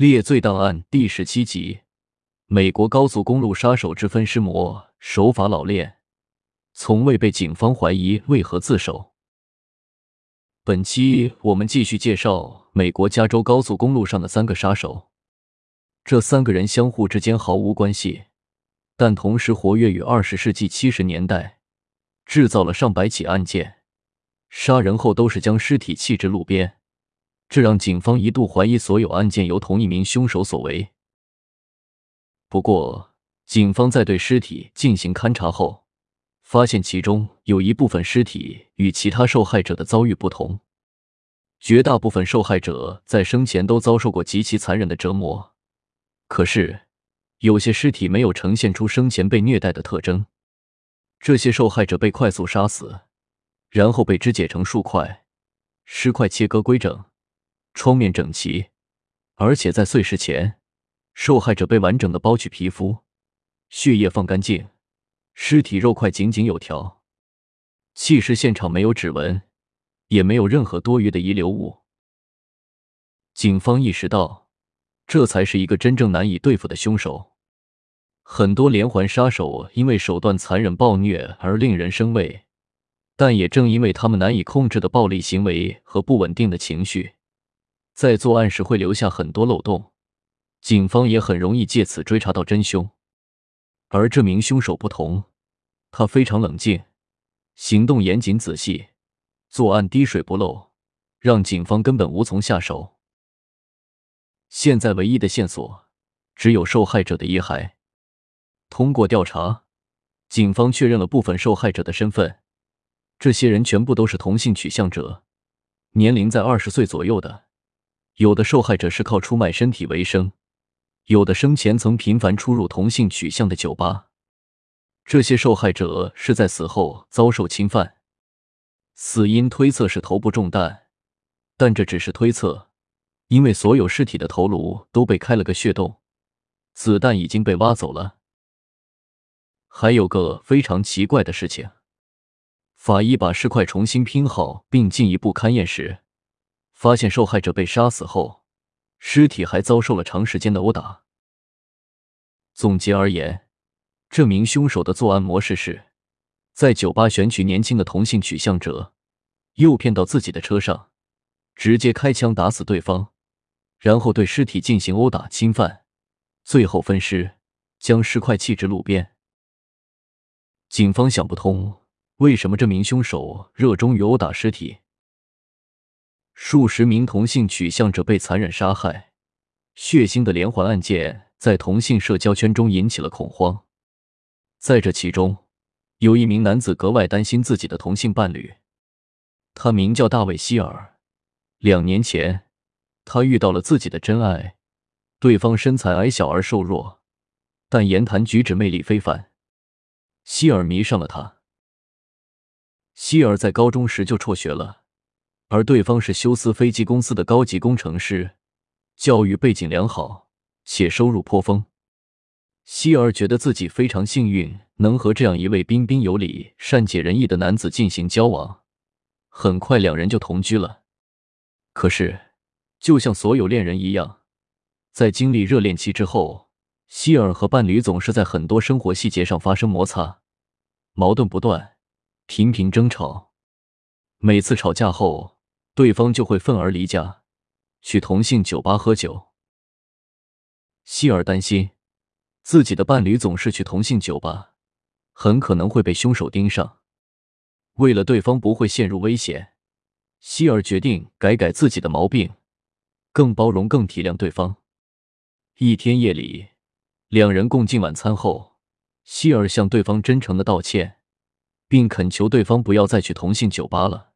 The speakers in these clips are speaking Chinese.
列罪档案第十七集：美国高速公路杀手之分尸魔，手法老练，从未被警方怀疑，为何自首？本期我们继续介绍美国加州高速公路上的三个杀手。这三个人相互之间毫无关系，但同时活跃于二十世纪七十年代，制造了上百起案件。杀人后都是将尸体弃置路边。这让警方一度怀疑所有案件由同一名凶手所为。不过，警方在对尸体进行勘查后，发现其中有一部分尸体与其他受害者的遭遇不同。绝大部分受害者在生前都遭受过极其残忍的折磨，可是有些尸体没有呈现出生前被虐待的特征。这些受害者被快速杀死，然后被肢解成数块，尸块切割规整。窗面整齐，而且在碎尸前，受害者被完整的剥去皮肤，血液放干净，尸体肉块井井有条。弃尸现场没有指纹，也没有任何多余的遗留物。警方意识到，这才是一个真正难以对付的凶手。很多连环杀手因为手段残忍暴虐而令人生畏，但也正因为他们难以控制的暴力行为和不稳定的情绪。在作案时会留下很多漏洞，警方也很容易借此追查到真凶。而这名凶手不同，他非常冷静，行动严谨仔细，作案滴水不漏，让警方根本无从下手。现在唯一的线索只有受害者的遗骸。通过调查，警方确认了部分受害者的身份，这些人全部都是同性取向者，年龄在二十岁左右的。有的受害者是靠出卖身体为生，有的生前曾频繁出入同性取向的酒吧。这些受害者是在死后遭受侵犯，死因推测是头部中弹，但这只是推测，因为所有尸体的头颅都被开了个血洞，子弹已经被挖走了。还有个非常奇怪的事情，法医把尸块重新拼好并进一步勘验时。发现受害者被杀死后，尸体还遭受了长时间的殴打。总结而言，这名凶手的作案模式是，在酒吧选取年轻的同性取向者，诱骗到自己的车上，直接开枪打死对方，然后对尸体进行殴打侵犯，最后分尸，将尸块弃置路边。警方想不通，为什么这名凶手热衷于殴打尸体。数十名同性取向者被残忍杀害，血腥的连环案件在同性社交圈中引起了恐慌。在这其中，有一名男子格外担心自己的同性伴侣，他名叫大卫·希尔。两年前，他遇到了自己的真爱，对方身材矮小而瘦弱，但言谈举止魅力非凡。希尔迷上了他。希尔在高中时就辍学了。而对方是休斯飞机公司的高级工程师，教育背景良好，且收入颇丰。希尔觉得自己非常幸运，能和这样一位彬彬有礼、善解人意的男子进行交往。很快，两人就同居了。可是，就像所有恋人一样，在经历热恋期之后，希尔和伴侣总是在很多生活细节上发生摩擦，矛盾不断，频频争吵。每次吵架后，对方就会愤而离家，去同性酒吧喝酒。希尔担心自己的伴侣总是去同性酒吧，很可能会被凶手盯上。为了对方不会陷入危险，希尔决定改改自己的毛病，更包容、更体谅对方。一天夜里，两人共进晚餐后，希尔向对方真诚的道歉，并恳求对方不要再去同性酒吧了。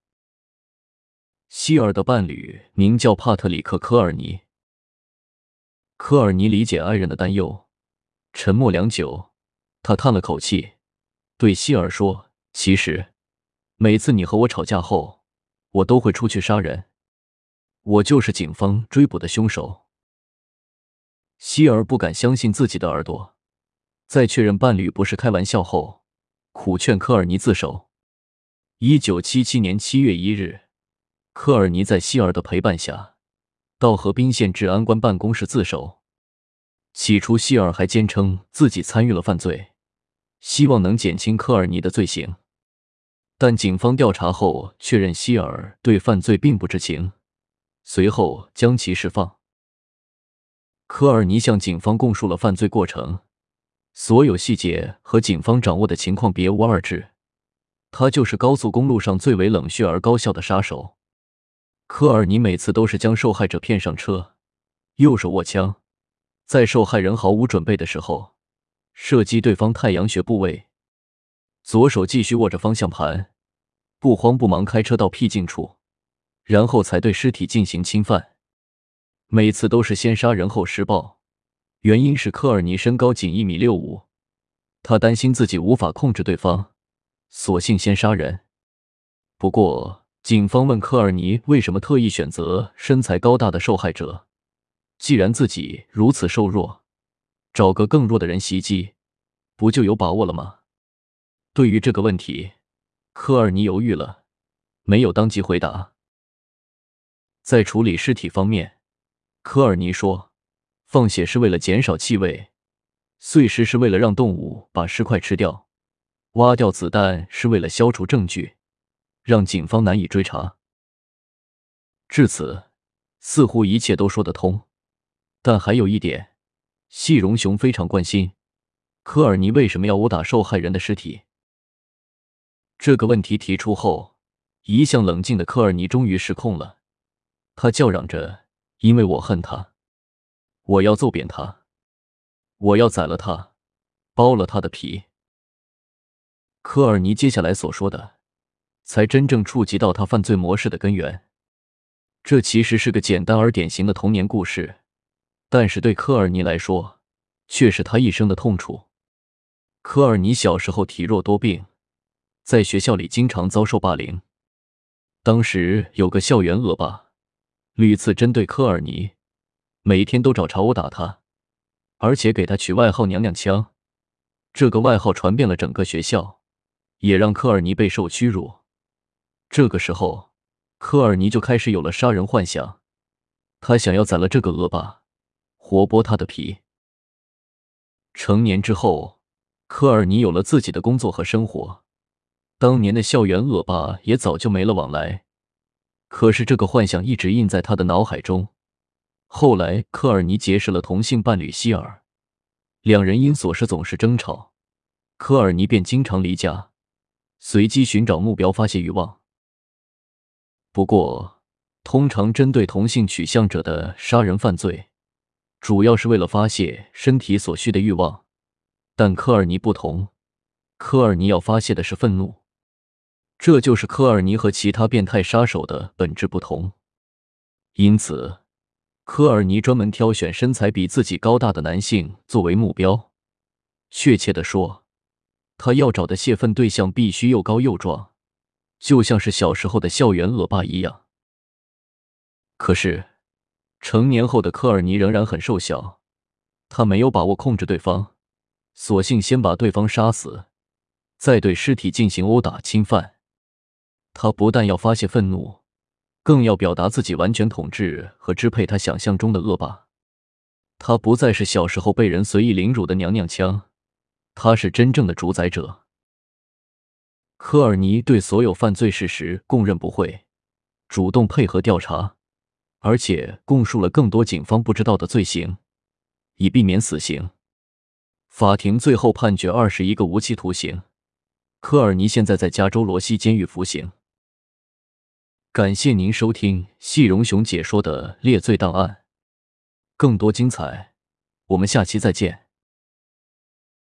希尔的伴侣名叫帕特里克·科尔尼。科尔尼理解爱人的担忧，沉默良久，他叹了口气，对希尔说：“其实，每次你和我吵架后，我都会出去杀人，我就是警方追捕的凶手。”希尔不敢相信自己的耳朵，在确认伴侣不是开玩笑后，苦劝科尔尼自首。一九七七年七月一日。科尔尼在希尔的陪伴下，到河滨县治安官办公室自首。起初，希尔还坚称自己参与了犯罪，希望能减轻科尔尼的罪行。但警方调查后确认，希尔对犯罪并不知情，随后将其释放。科尔尼向警方供述了犯罪过程，所有细节和警方掌握的情况别无二致。他就是高速公路上最为冷血而高效的杀手。科尔尼每次都是将受害者骗上车，右手握枪，在受害人毫无准备的时候射击对方太阳穴部位，左手继续握着方向盘，不慌不忙开车到僻静处，然后才对尸体进行侵犯。每次都是先杀人后施暴，原因是科尔尼身高仅一米六五，他担心自己无法控制对方。索性先杀人。不过，警方问科尔尼为什么特意选择身材高大的受害者，既然自己如此瘦弱，找个更弱的人袭击，不就有把握了吗？对于这个问题，科尔尼犹豫了，没有当即回答。在处理尸体方面，科尔尼说，放血是为了减少气味，碎尸是为了让动物把尸块吃掉。挖掉子弹是为了消除证据，让警方难以追查。至此，似乎一切都说得通。但还有一点，细荣雄非常关心：科尔尼为什么要殴打受害人的尸体？这个问题提出后，一向冷静的科尔尼终于失控了。他叫嚷着：“因为我恨他，我要揍扁他，我要宰了他，剥了他的皮。”科尔尼接下来所说的，才真正触及到他犯罪模式的根源。这其实是个简单而典型的童年故事，但是对科尔尼来说，却是他一生的痛楚。科尔尼小时候体弱多病，在学校里经常遭受霸凌。当时有个校园恶霸，屡次针对科尔尼，每天都找茬殴打他，而且给他取外号“娘娘腔”。这个外号传遍了整个学校。也让科尔尼备受屈辱。这个时候，科尔尼就开始有了杀人幻想，他想要宰了这个恶霸，活剥他的皮。成年之后，科尔尼有了自己的工作和生活，当年的校园恶霸也早就没了往来。可是这个幻想一直印在他的脑海中。后来，科尔尼结识了同性伴侣希尔，两人因琐事总是争吵，科尔尼便经常离家。随机寻找目标发泄欲望。不过，通常针对同性取向者的杀人犯罪，主要是为了发泄身体所需的欲望。但科尔尼不同，科尔尼要发泄的是愤怒。这就是科尔尼和其他变态杀手的本质不同。因此，科尔尼专门挑选身材比自己高大的男性作为目标。确切的说，他要找的泄愤对象必须又高又壮，就像是小时候的校园恶霸一样。可是，成年后的科尔尼仍然很瘦小，他没有把握控制对方，索性先把对方杀死，再对尸体进行殴打侵犯。他不但要发泄愤怒，更要表达自己完全统治和支配他想象中的恶霸。他不再是小时候被人随意凌辱的娘娘腔。他是真正的主宰者。科尔尼对所有犯罪事实供认不讳，主动配合调查，而且供述了更多警方不知道的罪行，以避免死刑。法庭最后判决二十一个无期徒刑。科尔尼现在在加州罗西监狱服刑。感谢您收听细荣雄解说的《猎罪档案》，更多精彩，我们下期再见。